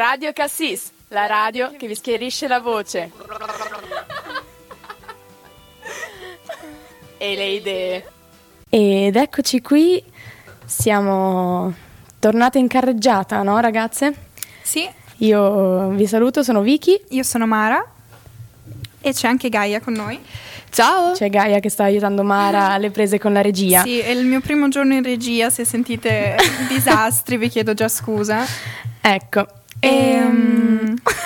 Radio Cassis, la radio che vi schierisce la voce. e le idee. Ed eccoci qui, siamo tornate in carreggiata, no ragazze? Sì, Io vi saluto, sono Vicky, io sono Mara e c'è anche Gaia con noi. Ciao! c'è Gaia che sta aiutando Mara alle prese con la regia. Sì, è il mio primo giorno in regia, se sentite disastri vi chiedo già scusa. Ecco. Ehm,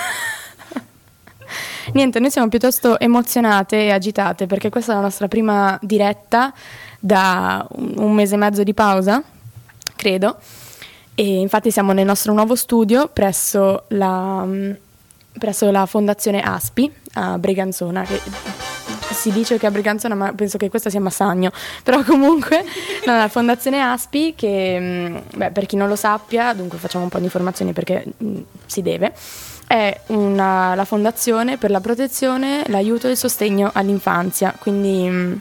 Niente, noi siamo piuttosto emozionate e agitate perché questa è la nostra prima diretta da un mese e mezzo di pausa, credo. E infatti siamo nel nostro nuovo studio presso la, presso la fondazione ASPI a Briganzona. Che si dice che a Briganzona, ma penso che questa sia Massagno. Però comunque no, la fondazione ASPI che, mm, beh, per chi non lo sappia, dunque facciamo un po' di informazioni perché mm, si deve, è una- la fondazione per la protezione, l'aiuto e il sostegno all'infanzia. Quindi mm,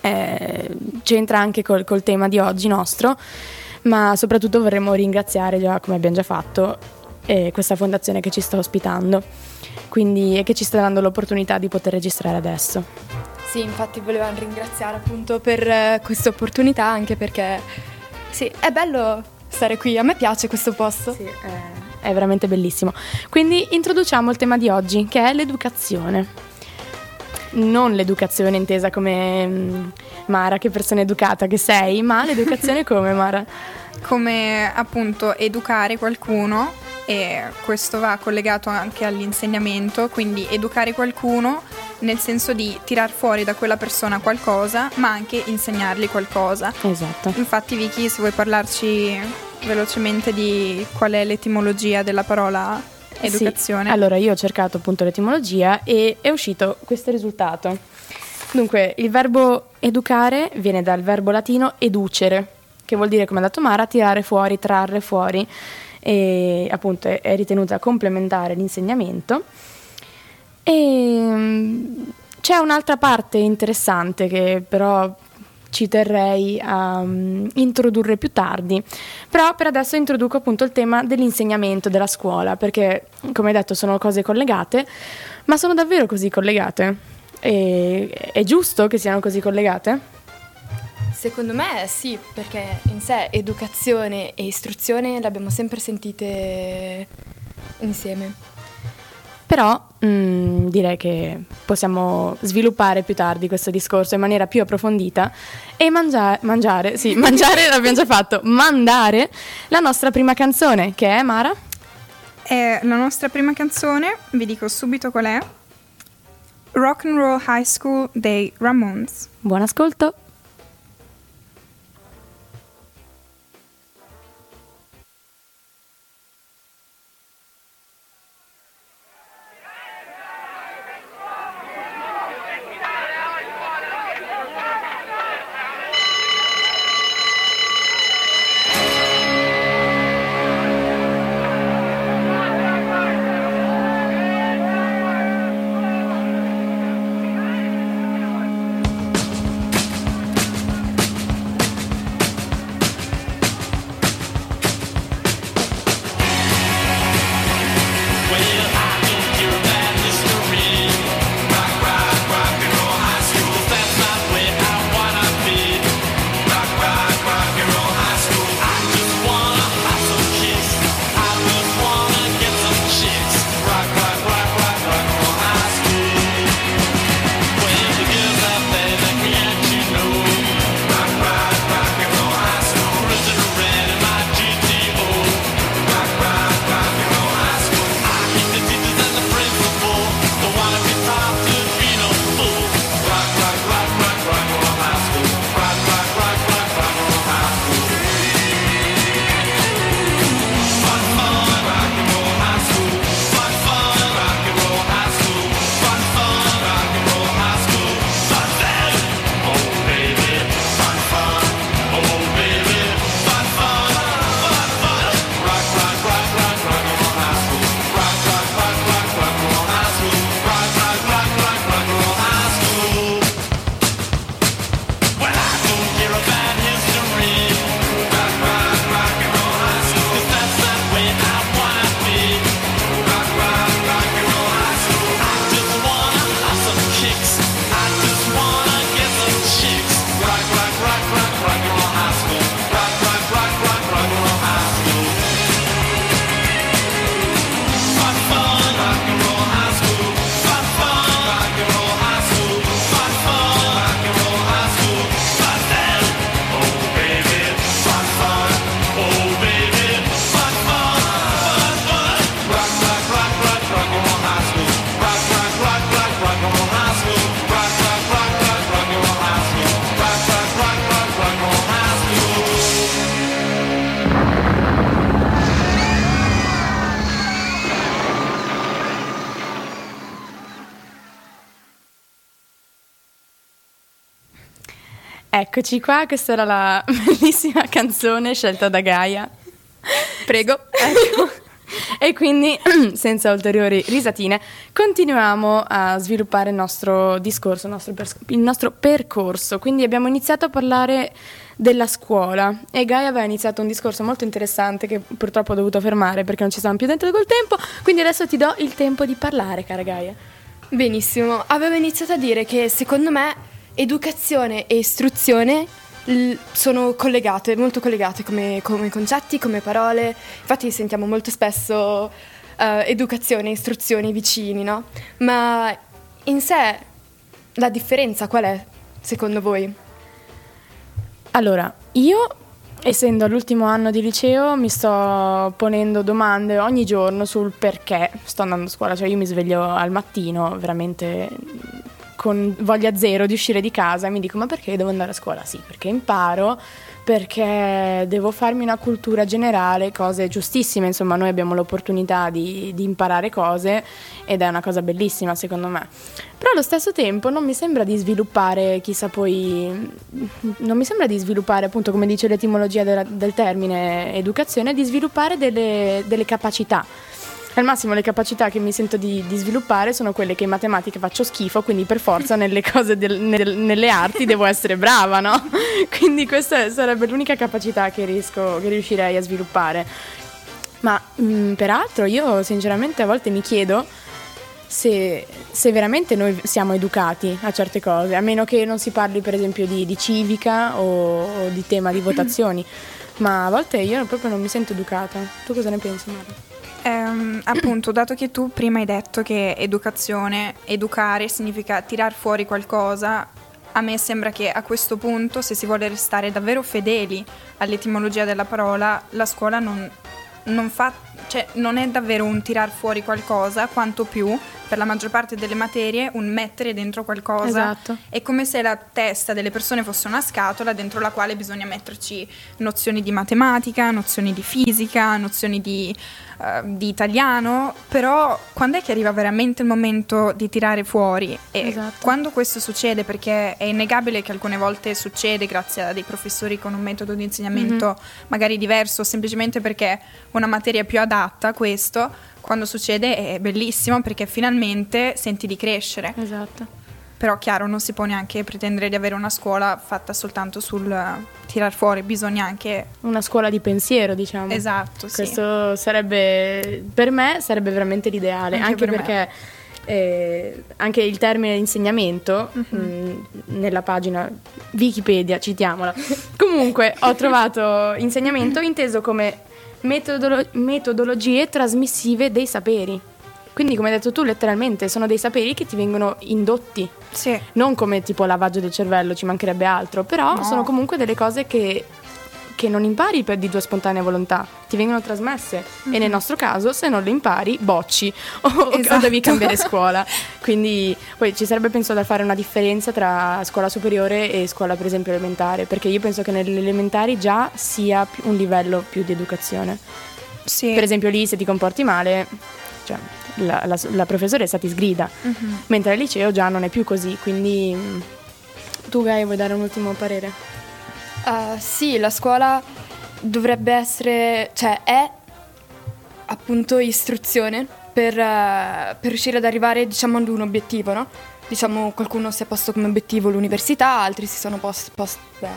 eh, c'entra anche col, col tema di oggi nostro, ma soprattutto vorremmo ringraziare, già, come abbiamo già fatto, eh, questa fondazione che ci sta ospitando quindi, e che ci sta dando l'opportunità di poter registrare adesso. Sì, infatti volevamo ringraziare appunto per eh, questa opportunità, anche perché sì, è bello stare qui, a me piace questo posto. Sì, è, è veramente bellissimo. Quindi introduciamo il tema di oggi, che è l'educazione. Non l'educazione intesa come mm, Mara, che persona educata che sei, ma l'educazione come Mara? come appunto educare qualcuno e questo va collegato anche all'insegnamento, quindi educare qualcuno nel senso di tirar fuori da quella persona qualcosa, ma anche insegnargli qualcosa. Esatto. Infatti Vicky, se vuoi parlarci velocemente di qual è l'etimologia della parola educazione. Sì, Allora, io ho cercato appunto l'etimologia e è uscito questo risultato. Dunque, il verbo educare viene dal verbo latino educere, che vuol dire, come ha detto Mara, tirare fuori, trarre fuori, e appunto è, ritenuta complementare l'insegnamento. E mm, c'è un'altra parte interessante che però ci terrei a mm, introdurre più tardi, però per adesso introduco appunto il tema dell'insegnamento della scuola, perché come detto sono cose collegate, ma sono davvero così collegate? E, è giusto che siano così collegate? Secondo me sì, perché in sé educazione e istruzione le abbiamo sempre sentite insieme. Però mm, direi che possiamo sviluppare più tardi questo discorso in maniera più approfondita e mangia- mangiare, sì, mangiare l'abbiamo già fatto, mandare la nostra prima canzone, che è Mara? È la nostra prima canzone, vi dico subito qual è. Rock and Roll High School dei Ramones. Buon ascolto. Eccoci qua, questa era la bellissima canzone scelta da Gaia. Prego. Ecco. E quindi, senza ulteriori risatine, continuiamo a sviluppare il nostro discorso, il nostro, pers- il nostro, percorso. Quindi abbiamo iniziato a parlare della scuola e Gaia aveva iniziato un discorso molto interessante che purtroppo ho dovuto fermare perché non ci stavamo più dentro col tempo, quindi adesso ti do il tempo di parlare, cara Gaia. Benissimo, avevo iniziato a dire che secondo me educazione e istruzione sono collegate, molto collegate come, come, concetti, come parole. Infatti sentiamo molto spesso uh, educazione e istruzioni vicini, no? Ma in sé la differenza qual è, secondo voi? Allora, io essendo all'ultimo anno di liceo mi sto ponendo domande ogni giorno sul perché sto andando a scuola, cioè io mi sveglio al mattino veramente con voglia zero di uscire di casa e mi dico ma perché devo andare a scuola? Sì, perché imparo, perché devo farmi una cultura generale, cose giustissime, insomma noi abbiamo l'opportunità di, di imparare cose ed è una cosa bellissima secondo me. Però allo stesso tempo non mi sembra di sviluppare, chissà poi, non mi sembra di sviluppare appunto come dice l'etimologia del, del termine educazione, di sviluppare delle, delle capacità al massimo le capacità che mi sento di, di, sviluppare sono quelle che in matematica faccio schifo, quindi per forza nelle cose del, nel, nelle arti devo essere brava, no? Quindi questa sarebbe l'unica capacità che, riesco, che riuscirei a sviluppare. Ma mh, mm, peraltro io sinceramente a volte mi chiedo se, se, veramente noi siamo educati a certe cose, a meno che non si parli per esempio di, di civica o, o, di tema di votazioni, ma a volte io proprio non mi sento educata. Tu cosa ne pensi Mario? Ehm, appunto, dato che tu prima hai detto che educazione, educare significa tirar fuori qualcosa, a me sembra che a questo punto, se si vuole restare davvero fedeli all'etimologia della parola, la scuola non, non fa cioè non è davvero un tirar fuori qualcosa, quanto più per la maggior parte delle materie un mettere dentro qualcosa. Esatto. È come se la testa delle persone fosse una scatola dentro la quale bisogna metterci nozioni di matematica, nozioni di fisica, nozioni di, uh, di italiano, però quando è che arriva veramente il momento di tirare fuori? E esatto. quando questo succede, perché è innegabile che alcune volte succede grazie a dei professori con un metodo di insegnamento mm-hmm. magari diverso, semplicemente perché una materia è più adatta adatta a questo, quando succede è bellissimo perché finalmente senti di crescere. Esatto. Però chiaro, non si può neanche pretendere di avere una scuola fatta soltanto sul tirar fuori, bisogna anche... Una scuola di pensiero, diciamo. Esatto, sì. Questo sarebbe, per me, sarebbe veramente l'ideale, anche, anche per perché... Eh, anche il termine insegnamento uh-huh. mh, nella pagina Wikipedia, citiamola. Comunque ho trovato insegnamento inteso come metodolo- metodologie trasmissive dei saperi. Quindi, come hai detto tu, letteralmente sono dei saperi che ti vengono indotti. Sì. Non come tipo lavaggio del cervello, ci mancherebbe altro, però no. sono comunque delle cose che che non impari per di tua spontanea volontà, ti vengono trasmesse mm-hmm. e nel mhm. nostro caso se non le impari bocci o, esatto. o devi cambiare scuola. Quindi poi ci sarebbe penso da fare una differenza tra scuola superiore e scuola per esempio elementare, perché io penso che nelle elementari già sia un livello più di educazione. Sì. Per esempio lì se ti comporti male, cioè, la, la, la, professoressa ti sgrida, mm-hmm. mentre al liceo già non è più così, quindi tu Gai vuoi dare un ultimo parere? Uh, sì, la scuola dovrebbe essere, cioè è appunto istruzione per, uh, per riuscire ad arrivare diciamo ad un obiettivo, no? Diciamo qualcuno si è posto come obiettivo l'università, altri si sono post, post, beh,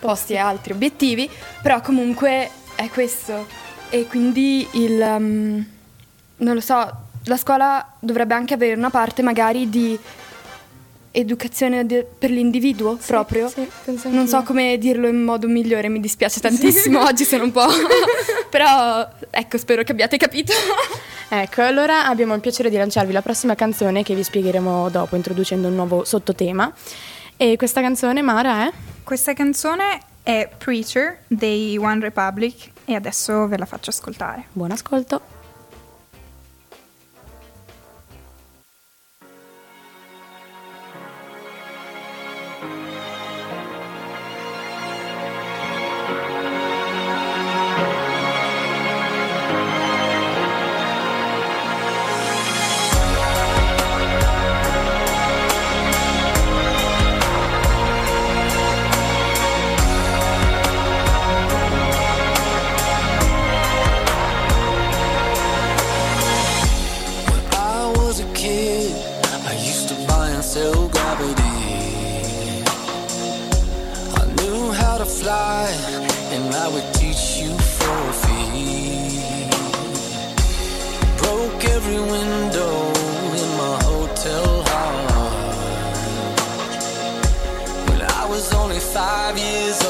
posti altri obiettivi, però comunque è questo e quindi il, um, non lo so, la scuola dovrebbe anche avere una parte magari di educazione de- per l'individuo sì, proprio. Sì, non so come dirlo in modo migliore, mi dispiace tantissimo, oggi sono un po'... però ecco, spero che abbiate capito. ecco, allora abbiamo il piacere di lanciarvi la prossima canzone che vi spiegheremo dopo introducendo un nuovo sottotema. E questa canzone, Mara, è? Questa canzone è Preacher dei One Republic e adesso ve la faccio ascoltare. Buon ascolto. still gravity. I knew how to fly, and I would teach you for a. Broke every window in my hotel hall. When I was only five years old.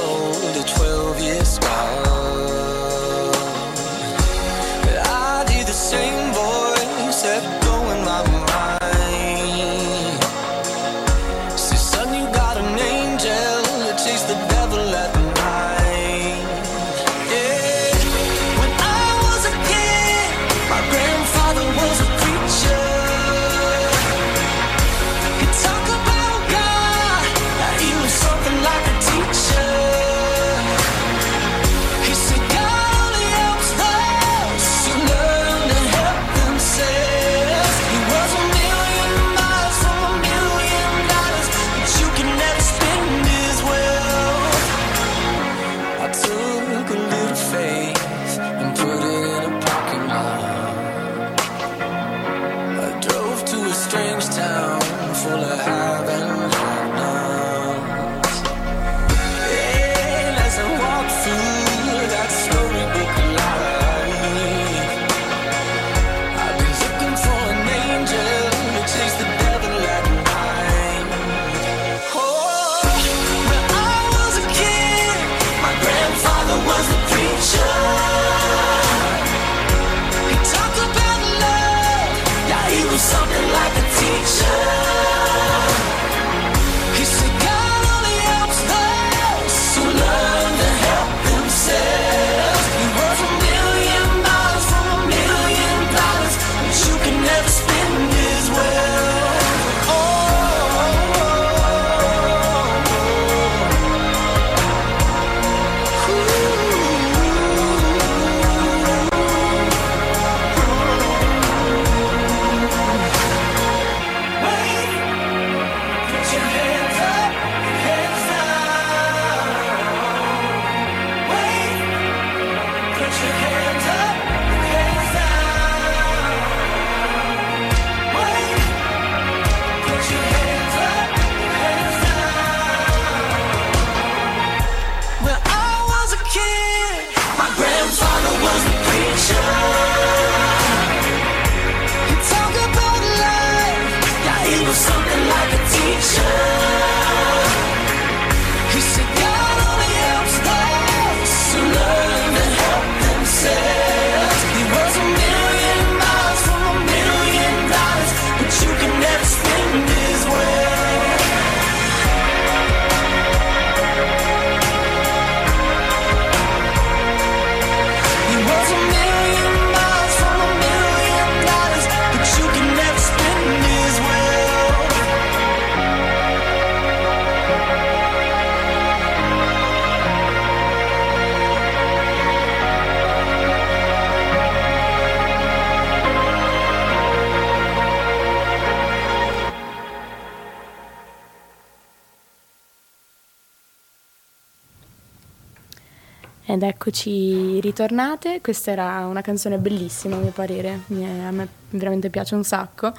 Eccoci ritornate, questa era una canzone bellissima a mio parere, a me veramente piace un sacco.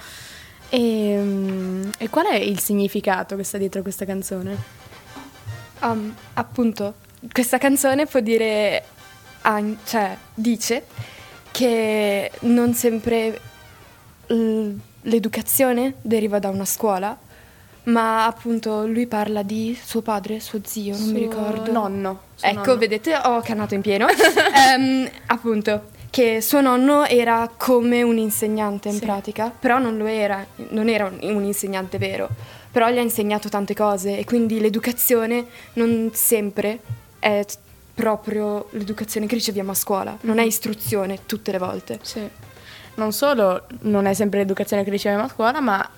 E, mm, e qual è il significato che sta dietro questa canzone? Um, appunto, questa canzone può dire, cioè, dice che non sempre l'educazione deriva da una scuola, ma appunto lui parla di suo padre, suo zio, non mi Suo ricordo. nonno, ecco, nonno. vedete, ho cannato in pieno. Ehm, appunto, che suo nonno era come un insegnante in Sì. pratica, però non lo era, non era un, insegnante vero, però gli ha insegnato tante cose e quindi l'educazione non sempre è proprio l'educazione che riceviamo a scuola, non è istruzione tutte le volte. Sì. Non solo non è sempre l'educazione che riceviamo a scuola, ma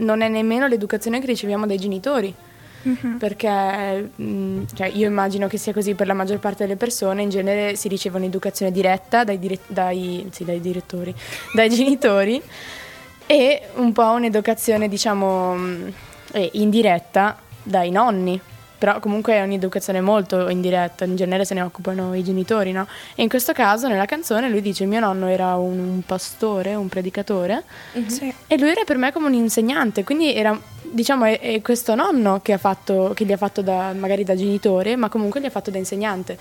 non è nemmeno l'educazione che riceviamo dai genitori. Perché mh, cioè, io immagino che sia così per la maggior parte delle persone, in genere si riceve un'educazione diretta dai, dire- dai- sì, dai direttori, dai genitori e un po' un'educazione diciamo mh, eh, indiretta dai nonni. Però comunque è un'educazione molto indiretta, in genere se ne occupano i genitori, no? E in questo caso nella canzone lui dice mio nonno era un pastore, un predicatore Sì. e lui era per me come un insegnante, quindi era diciamo è, è questo nonno che, ha fatto, che gli ha fatto da, magari da genitore, ma comunque gli ha fatto da insegnante.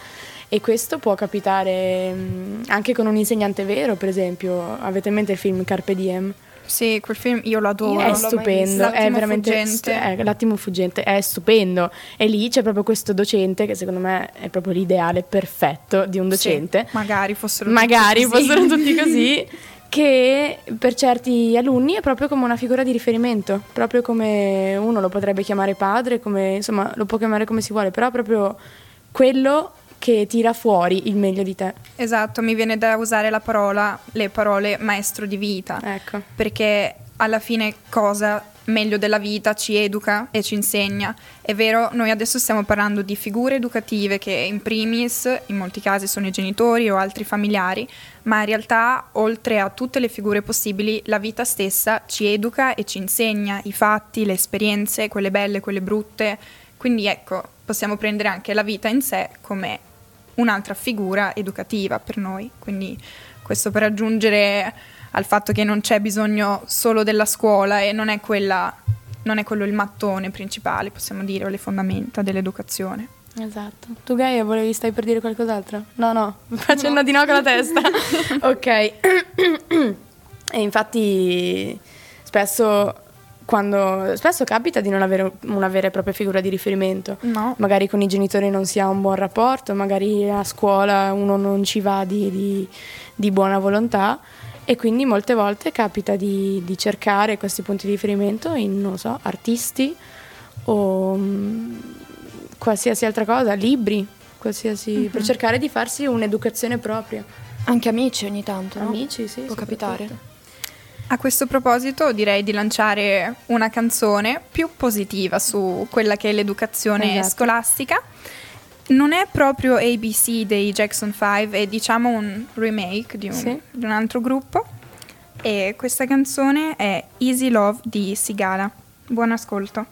E questo può capitare mh, anche con un insegnante vero, per esempio. Avete in mente il film Carpe Diem? Sì, quel film io lo adoro. è stupendo, è veramente fuggente. stu- eh, l'attimo fuggente è stupendo. E lì c'è proprio questo docente che secondo me è proprio l'ideale perfetto di un docente. Sì, magari fossero magari tutti così. fossero tutti così, che per certi alunni è proprio come una figura di riferimento, proprio come uno lo potrebbe chiamare padre, come, insomma lo può chiamare come si vuole, però proprio quello che tira fuori il meglio di te. Esatto, mi viene da usare la parola, le parole maestro di vita. Ecco. perché alla fine cosa meglio della vita ci educa e ci insegna. È vero, noi adesso stiamo parlando di figure educative che in primis in molti casi sono i genitori o altri familiari, ma in realtà oltre a tutte le figure possibili la vita stessa ci educa e ci insegna i fatti, le esperienze, quelle belle, quelle brutte. Quindi ecco, possiamo prendere anche la vita in sé come un'altra figura educativa per noi. Quindi questo per aggiungere al fatto che non c'è bisogno solo della scuola e non è, quella, non è quello il mattone principale, possiamo dire, o le fondamenta dell'educazione. Esatto. Tu Gaia volevi stai per dire qualcos'altro? No, no, facendo di no con la testa. ok. e infatti spesso quando spesso capita di non avere una vera e propria figura di riferimento. No. Magari con i genitori non si ha un buon rapporto, magari a scuola uno non ci va di, di- di buona volontà e quindi molte volte capita di, di cercare questi punti di riferimento in, non so, artisti o mm, qualsiasi altra cosa, libri, qualsiasi, per cercare di farsi un'educazione propria. Anche amici ogni tanto, no? Amici, sì. Può capitare. A questo proposito direi di lanciare una canzone più positiva su quella che è l'educazione Esatto. scolastica. Non è proprio ABC dei Jackson 5, è diciamo un remake di un, Sì. di un altro gruppo. E questa canzone è Easy Love di Sigala. Buon ascolto.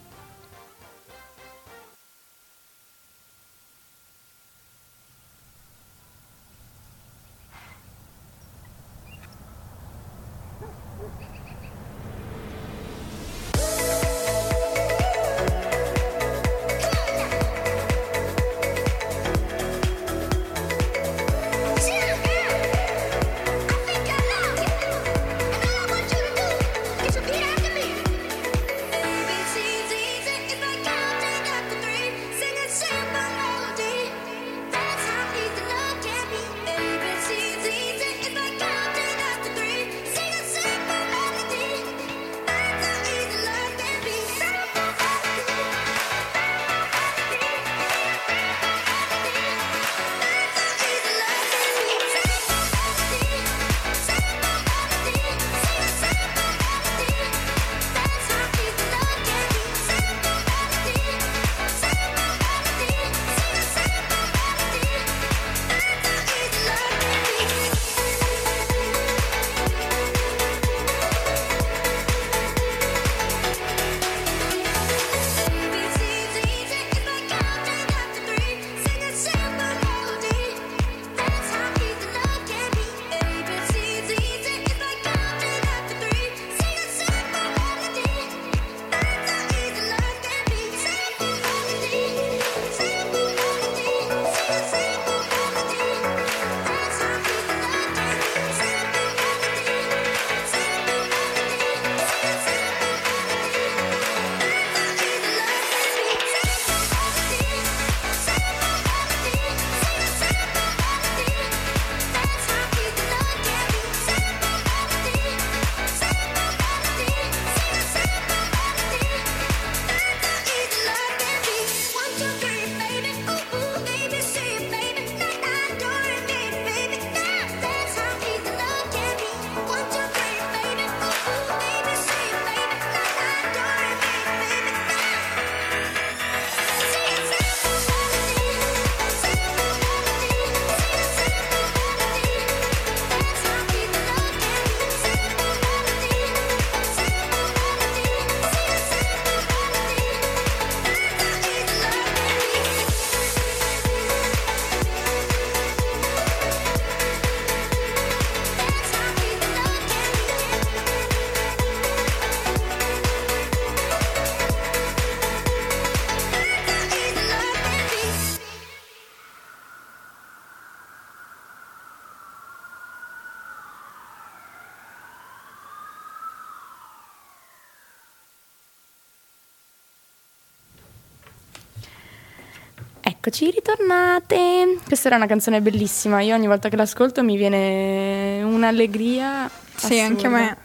Ritornate. Questa era una canzone bellissima. Io ogni volta che l'ascolto mi viene un'allegria. Sì, anche a me. assurda.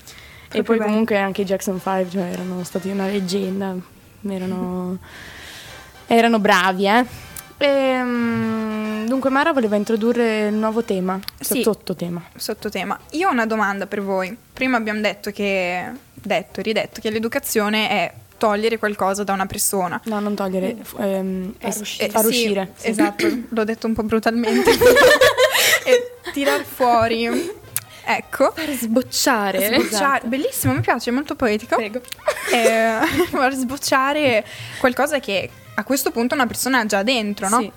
E poi bello. comunque anche i Jackson 5, cioè erano stati una leggenda. Erano, erano bravi, eh. Ehm, dunque Mara voleva introdurre il nuovo tema, Sì. sottotema. Sottotema. Io ho una domanda per voi. Prima abbiamo detto che, detto e ridetto, che l'educazione è togliere qualcosa da una persona. No, non togliere, f- ehm, Far es- uscire. far sì, uscire. sì. Esatto, l'ho detto un po' brutalmente. e tirar fuori. Ecco. Per sbocciare. Sbocciare. Bellissimo, mi piace, è molto poetico. Prego. Eh, far sbocciare qualcosa che a questo punto una persona ha già dentro, no? Sì.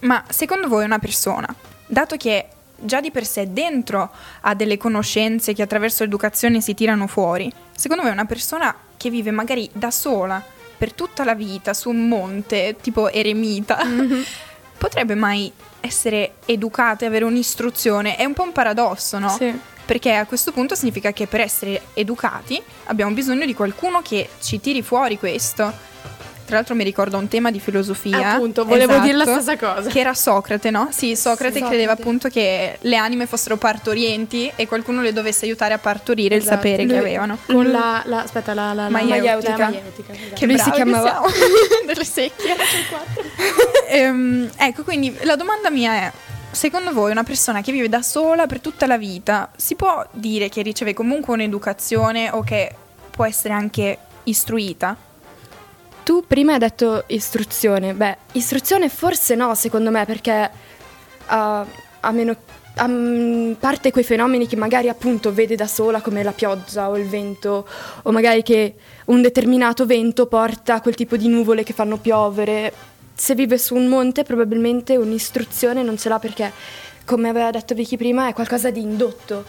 Ma secondo voi una persona, dato che già di per sé dentro ha delle conoscenze che attraverso l'educazione si tirano fuori, secondo voi una persona che vive magari da sola per tutta la vita su un monte, tipo eremita, potrebbe mai essere educata e avere un'istruzione? È un po' un paradosso, no? Sì. Perché a questo punto significa che per essere educati abbiamo bisogno di qualcuno che ci tiri fuori questo. Tra l'altro mi ricorda un tema di filosofia. Appunto, volevo dire la Esatto, stessa cosa. Che era Socrate, no? Sì, Socrate Sì. credeva Socrate. appunto che le anime fossero partorienti e qualcuno le dovesse aiutare a partorire il Esatto. sapere che Lui- avevano. Con la, la- aspetta, la, la, la Maieutica. la maieutica, esatto. Che Lui si bravi che chiamava- delle secchie. Ehm, ecco, quindi la domanda mia è: secondo voi una persona che vive da sola per tutta la vita si può dire che riceve comunque un'educazione o che può essere anche istruita? Tu prima hai detto istruzione. Beh, istruzione forse no, secondo me, perché ah, a meno a parte quei fenomeni che magari appunto vede da sola come la pioggia o il vento o magari che un determinato vento porta quel tipo di nuvole che fanno piovere. Se vive su un monte probabilmente un'istruzione non ce l'ha perché come aveva detto Vicky prima è qualcosa di indotto,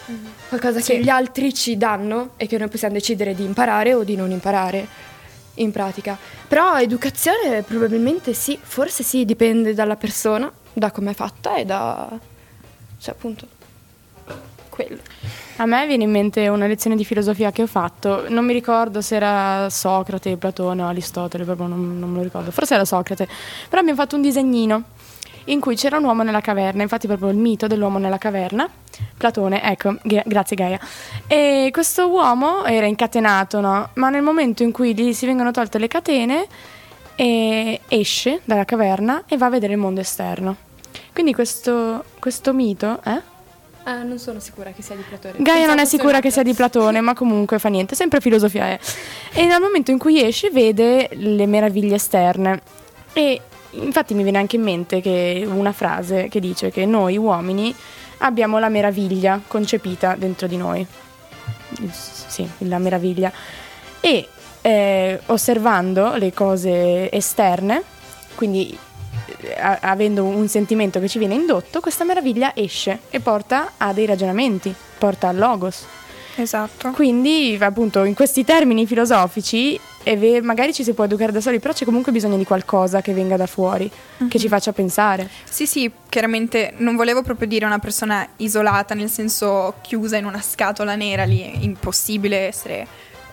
qualcosa che gli altri ci danno e che noi possiamo decidere di imparare o di non imparare in pratica. Però educazione probabilmente sì, forse sì, dipende dalla persona, da come è fatta e da... cioè appunto quello. A me viene in mente una lezione di filosofia che ho fatto, non mi ricordo se era Socrate, Platone o Aristotele, proprio non, non me lo ricordo, forse era Socrate, però abbiamo fatto un disegnino in cui c'era un uomo nella caverna, infatti proprio il mito dell'uomo nella caverna, Platone, ecco, gra- grazie Gaia, e questo uomo era incatenato, no? ma nel momento in cui gli si vengono tolte le catene esce dalla caverna e va a vedere il mondo esterno. Quindi questo, questo mito, eh? Ah, non sono sicura che sia di Platone. Gaia non è Pensavo sicura che sia di Platone, ma comunque fa niente, sempre filosofia è. E nel momento in cui esce vede le meraviglie esterne. E infatti mi viene anche in mente che una frase che dice che noi uomini abbiamo la meraviglia concepita dentro di noi. Sì, la meraviglia. E eh, osservando le cose esterne, quindi eh, a- avendo un sentimento che ci viene indotto, questa meraviglia esce e porta a dei ragionamenti, porta al logos. Esatto. Quindi, appunto, in questi termini filosofici, ve- magari ci si può educare da soli, però c'è comunque bisogno di qualcosa che venga da fuori, che ci faccia pensare. Sì, sì, chiaramente non volevo proprio dire una persona isolata, nel senso chiusa in una scatola nera, lì è impossibile essere,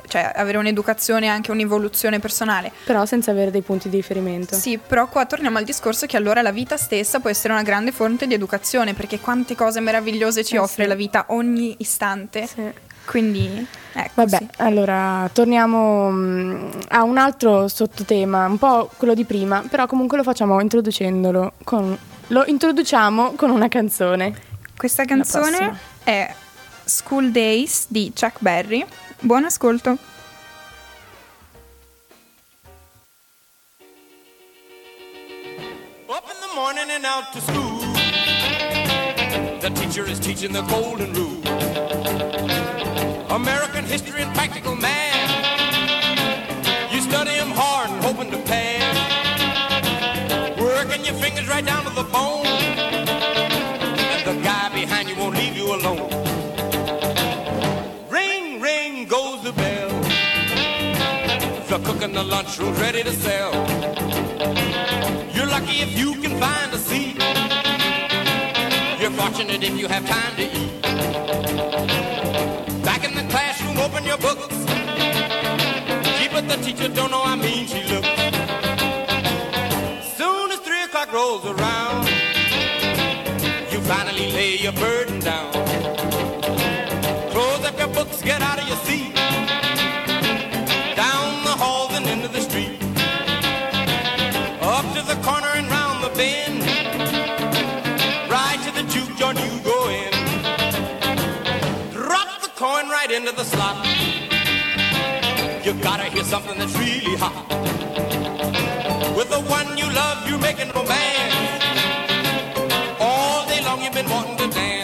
cioè avere un'educazione e anche un'evoluzione personale. Però senza avere dei punti di riferimento. Sì, però qua torniamo al discorso che allora la vita stessa può essere una grande fonte di educazione, perché quante cose meravigliose ci Eh, offre sì. la vita ogni istante. Sì. Quindi, ecco. Vabbè, sì. allora torniamo mm, a un altro sottotema, un po' quello di prima, però comunque lo facciamo introducendolo con lo introduciamo con una canzone. Questa canzone è School Days di Chuck Berry. Buon ascolto. Up in the morning and out to school. The teacher is teaching the golden rule. American history and practical math. You study 'em hard and hoping to pass. Working your fingers right down to the bone. And the guy behind you won't leave you alone. Ring, ring goes the bell. The cook in the lunchroom's ready to sell. You're lucky if you can find a seat. You're fortunate if you have time to eat. in your books. She but the teacher don't know how mean she looks. Soon as three o'clock rolls around, you finally lay your burden down. You something that's really hot. With the one you love, you're making romance. All day long you've been wanting to dance.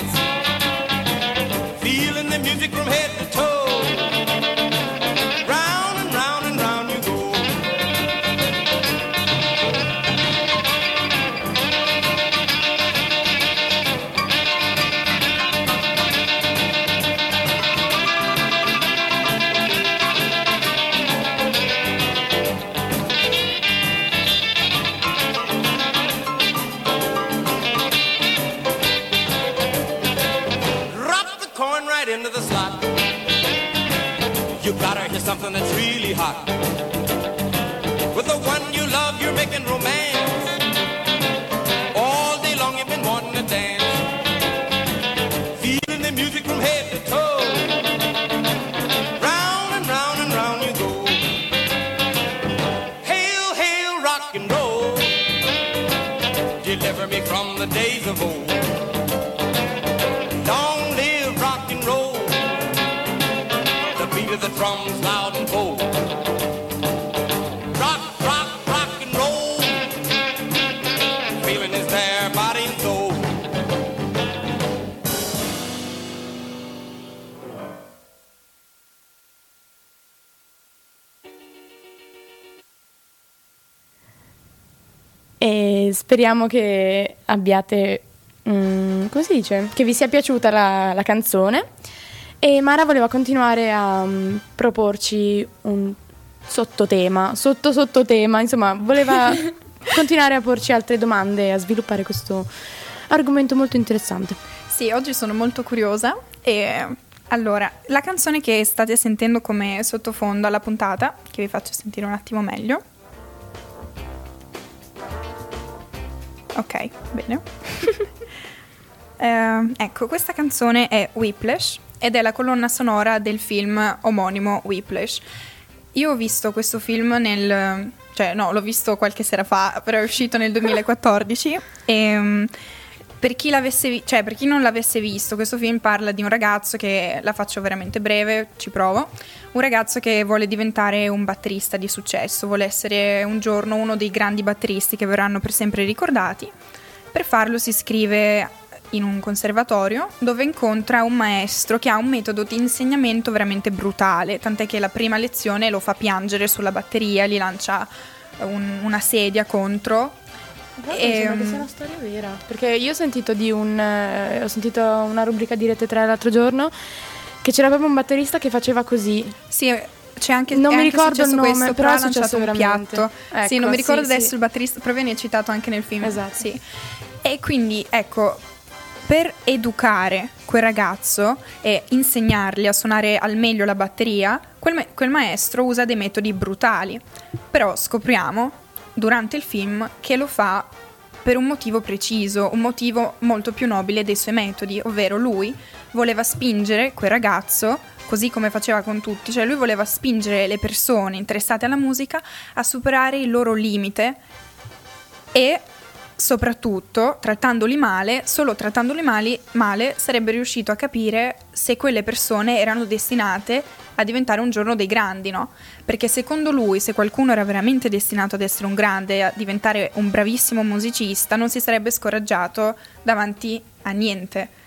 E speriamo che abbiate, mm, come si dice, che vi sia piaciuta la, la canzone. E Mara voleva continuare a mm, proporci un sottotema, sotto sottotema, insomma, voleva continuare a porci altre domande e a sviluppare questo argomento molto interessante. Sì, oggi sono molto curiosa e allora, la canzone che state sentendo come sottofondo alla puntata, che vi faccio sentire un attimo meglio. Ok, bene. Eh, ecco, questa canzone è Whiplash ed è la colonna sonora del film omonimo Whiplash. Io ho visto questo film nel... cioè no, l'ho visto qualche sera fa, però è uscito nel 2014 e... mm, per chi, cioè, per chi non l'avesse visto, questo film parla di un ragazzo che, la faccio veramente breve, ci provo, un ragazzo che vuole diventare un batterista di successo, vuole essere un giorno uno dei grandi batteristi che verranno per sempre ricordati. Per farlo si iscrive in un conservatorio dove incontra un maestro che ha un metodo di insegnamento veramente brutale, tant'è che la prima lezione lo fa piangere sulla batteria, gli lancia un- una sedia contro. Ehm, Ehm, una storia vera. Perché io ho sentito di un. eh, ho sentito una rubrica di Rete 3 l'altro giorno che c'era proprio un batterista che faceva così. Sì, c'è anche Non mi ricordo il nome, questo, però ha lanciato un piatto. sì, Ecco, non mi ricordo sì, adesso sì. il batterista, però viene citato anche nel film. Esatto. Sì. E quindi, ecco, per educare quel ragazzo e insegnargli a suonare al meglio la batteria, quel, ma- quel maestro usa dei metodi brutali. Però scopriamo durante il film che lo fa per un motivo preciso, un motivo molto più nobile dei suoi metodi, ovvero lui voleva spingere quel ragazzo, così come faceva con tutti, cioè lui voleva spingere le persone interessate alla musica a superare il loro limite e soprattutto trattandoli male, solo trattandoli male, male sarebbe riuscito a capire se quelle persone erano destinate a diventare un giorno dei grandi, no? Perché secondo lui, se qualcuno era veramente destinato ad essere un grande, a diventare un bravissimo musicista, non si sarebbe scoraggiato davanti a niente.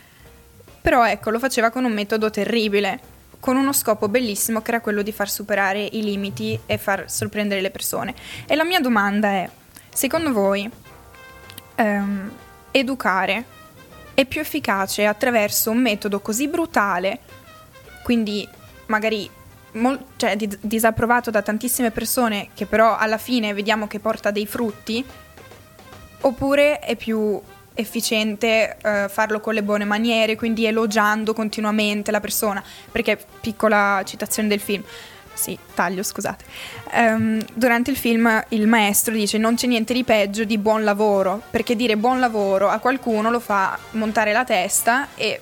Però ecco, lo faceva con un metodo terribile, con uno scopo bellissimo che era quello di far superare i limiti e far sorprendere le persone. E la mia domanda è, secondo voi, ehm, educare è più efficace attraverso un metodo così brutale, quindi magari mol- cioè, di- disapprovato da tantissime persone, che però alla fine vediamo che porta dei frutti, oppure è più efficiente eh, farlo con le buone maniere, quindi elogiando continuamente la persona, perché piccola citazione del film. Sì, taglio, scusate. Ehm, durante il film il maestro dice non c'è niente di peggio di buon lavoro, perché dire buon lavoro a qualcuno lo fa montare la testa e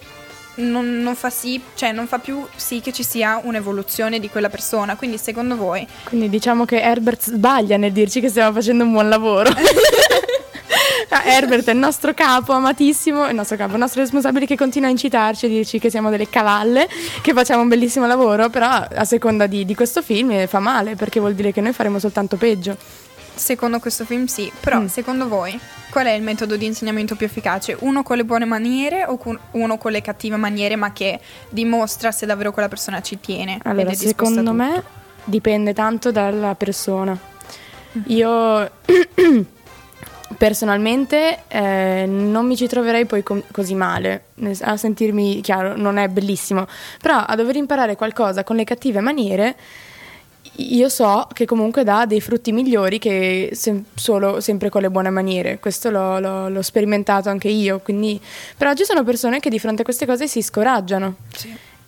non, non fa sì, cioè non fa più sì che ci sia un'evoluzione di quella persona. Quindi secondo voi Quindi diciamo che Herbert sbaglia nel dirci che stiamo facendo un buon lavoro. Ah, Herbert è il nostro capo amatissimo, il nostro capo, il nostro responsabile che continua a incitarci a dirci che siamo delle cavalle, che facciamo un bellissimo lavoro, però a seconda di, di questo film fa male perché vuol dire che noi faremo soltanto peggio. Secondo questo film sì, però Mm. secondo voi qual è il metodo di insegnamento più efficace? Uno con le buone maniere o uno con le cattive maniere ma che dimostra se davvero quella persona ci tiene? Allora, secondo me dipende tanto dalla persona. Io personalmente eh, non mi ci troverei poi com- così male, a sentirmi chiaro, non è bellissimo, però a dover imparare qualcosa con le cattive maniere io so che comunque dà dei frutti migliori che sem- solo sempre con le buone maniere. Questo l'ho, l'ho- l'ho sperimentato anche io. Quindi... Però ci sono persone che di fronte a queste cose si scoraggiano.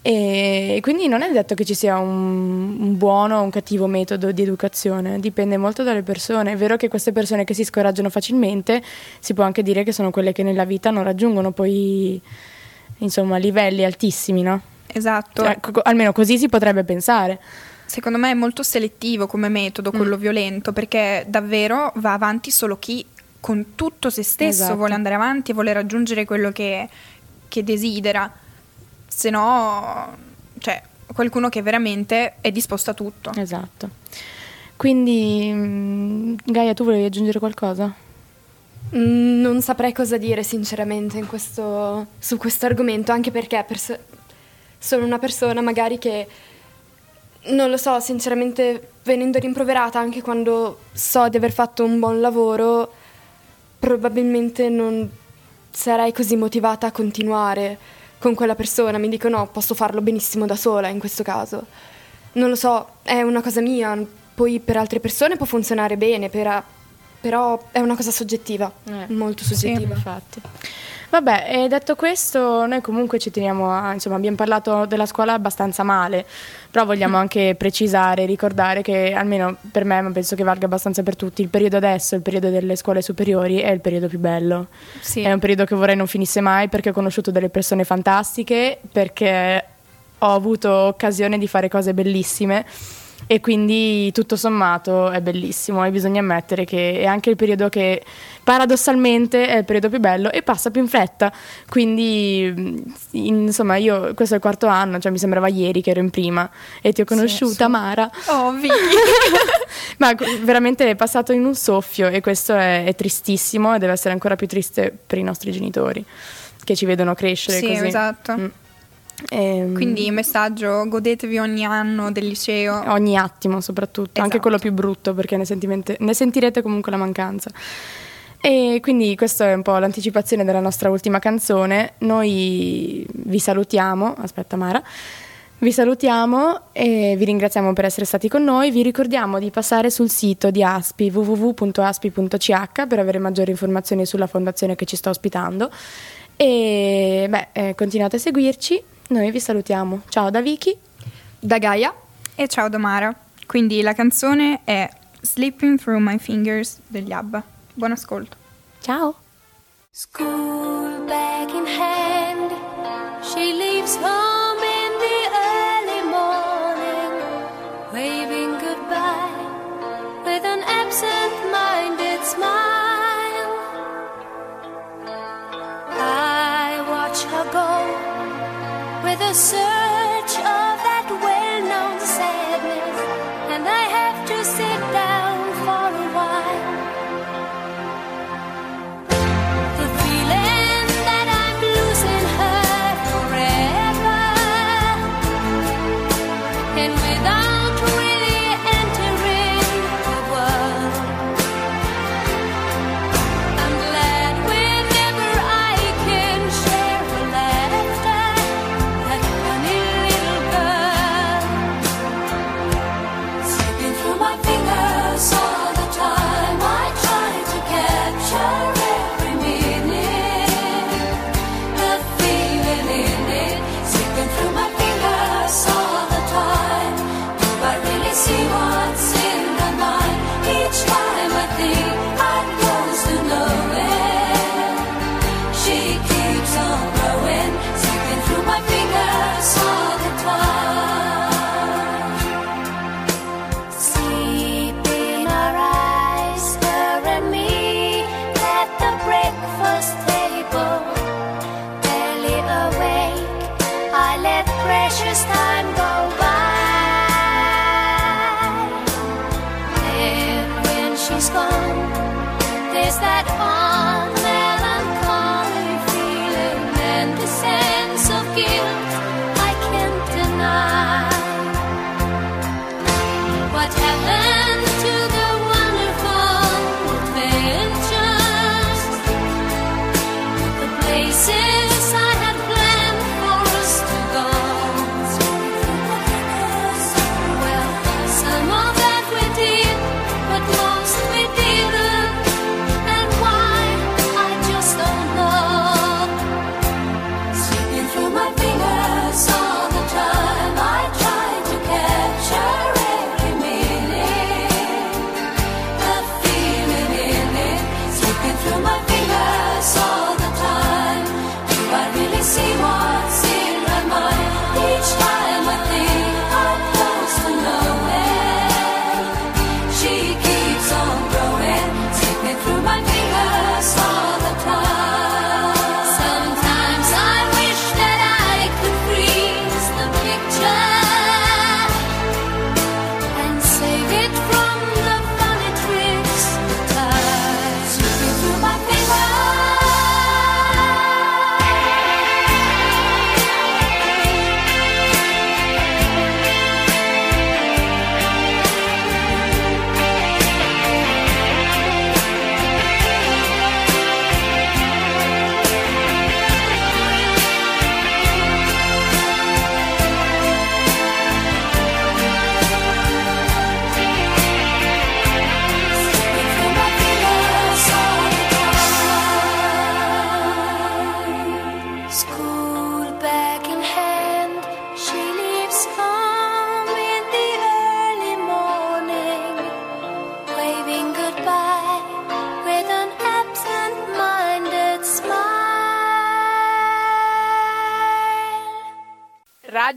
E quindi non è detto che ci sia un, un buono o un cattivo metodo di educazione, dipende molto dalle persone. È vero che queste persone che si scoraggiano facilmente si può anche dire che sono quelle che nella vita non raggiungono poi insomma livelli altissimi, no? Esatto. Cioè, co- almeno così si potrebbe pensare. Secondo me è molto selettivo come metodo Mm. quello violento perché davvero va avanti solo chi con tutto se stesso Esatto. vuole andare avanti e vuole raggiungere quello che, che desidera. Se no, cioè, qualcuno che veramente è disposto a tutto. Esatto. Quindi, mm, Gaia, tu volevi aggiungere qualcosa? Mm, Non saprei cosa dire sinceramente in questo- su questo argomento, anche perché perso- sono una persona magari che, non lo so, sinceramente venendo rimproverata anche quando so di aver fatto un buon lavoro, probabilmente non sarei così motivata a continuare con quella persona. Mi dico no, posso farlo benissimo da sola in questo caso. Non lo so, è una cosa mia, poi per altre persone può funzionare bene, per- però è una cosa soggettiva, Eh, molto Sì, soggettiva. infatti. Vabbè, detto questo, noi comunque ci teniamo a, insomma, abbiamo parlato della scuola abbastanza male, però vogliamo anche precisare, ricordare che almeno per me, ma penso che valga abbastanza per tutti, il periodo adesso, il periodo delle scuole superiori è il periodo più bello. Sì. È un periodo che vorrei non finisse mai perché ho conosciuto delle persone fantastiche, perché ho avuto occasione di fare cose bellissime e quindi tutto sommato è bellissimo e bisogna ammettere che è anche il periodo che paradossalmente è il periodo più bello e passa più in fretta. Quindi mh, insomma io questo è il quarto anno, cioè mi sembrava ieri che ero in prima e ti ho conosciuta sì. Mara. Oh. Ma veramente è passato in un soffio e questo è, è tristissimo e deve essere ancora più triste per i nostri genitori che ci vedono crescere Sì, così. esatto. Mm. Ehm, Quindi messaggio, godetevi ogni anno del liceo. ogni attimo soprattutto, anche Esatto. quello più brutto perché ne, ne sentirete comunque la mancanza. E quindi questa è un po' l'anticipazione della nostra ultima canzone. Noi vi salutiamo, aspetta Mara, vi salutiamo e vi ringraziamo per essere stati con noi. Vi ricordiamo di passare sul sito di Aspi www.aspi.ch per avere maggiori informazioni sulla fondazione che ci sta ospitando. E beh, eh, continuate a seguirci. Noi vi salutiamo. Ciao da Vicky. Da Gaia, E ciao Domara. Quindi la canzone è Slipping Through My Fingers degli ABBA. Buon ascolto. Ciao. School bag in hand, she leaves home the sun.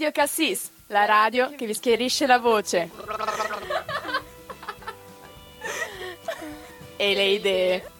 Radio Cassis, la radio che vi schierisce la voce. E le idee.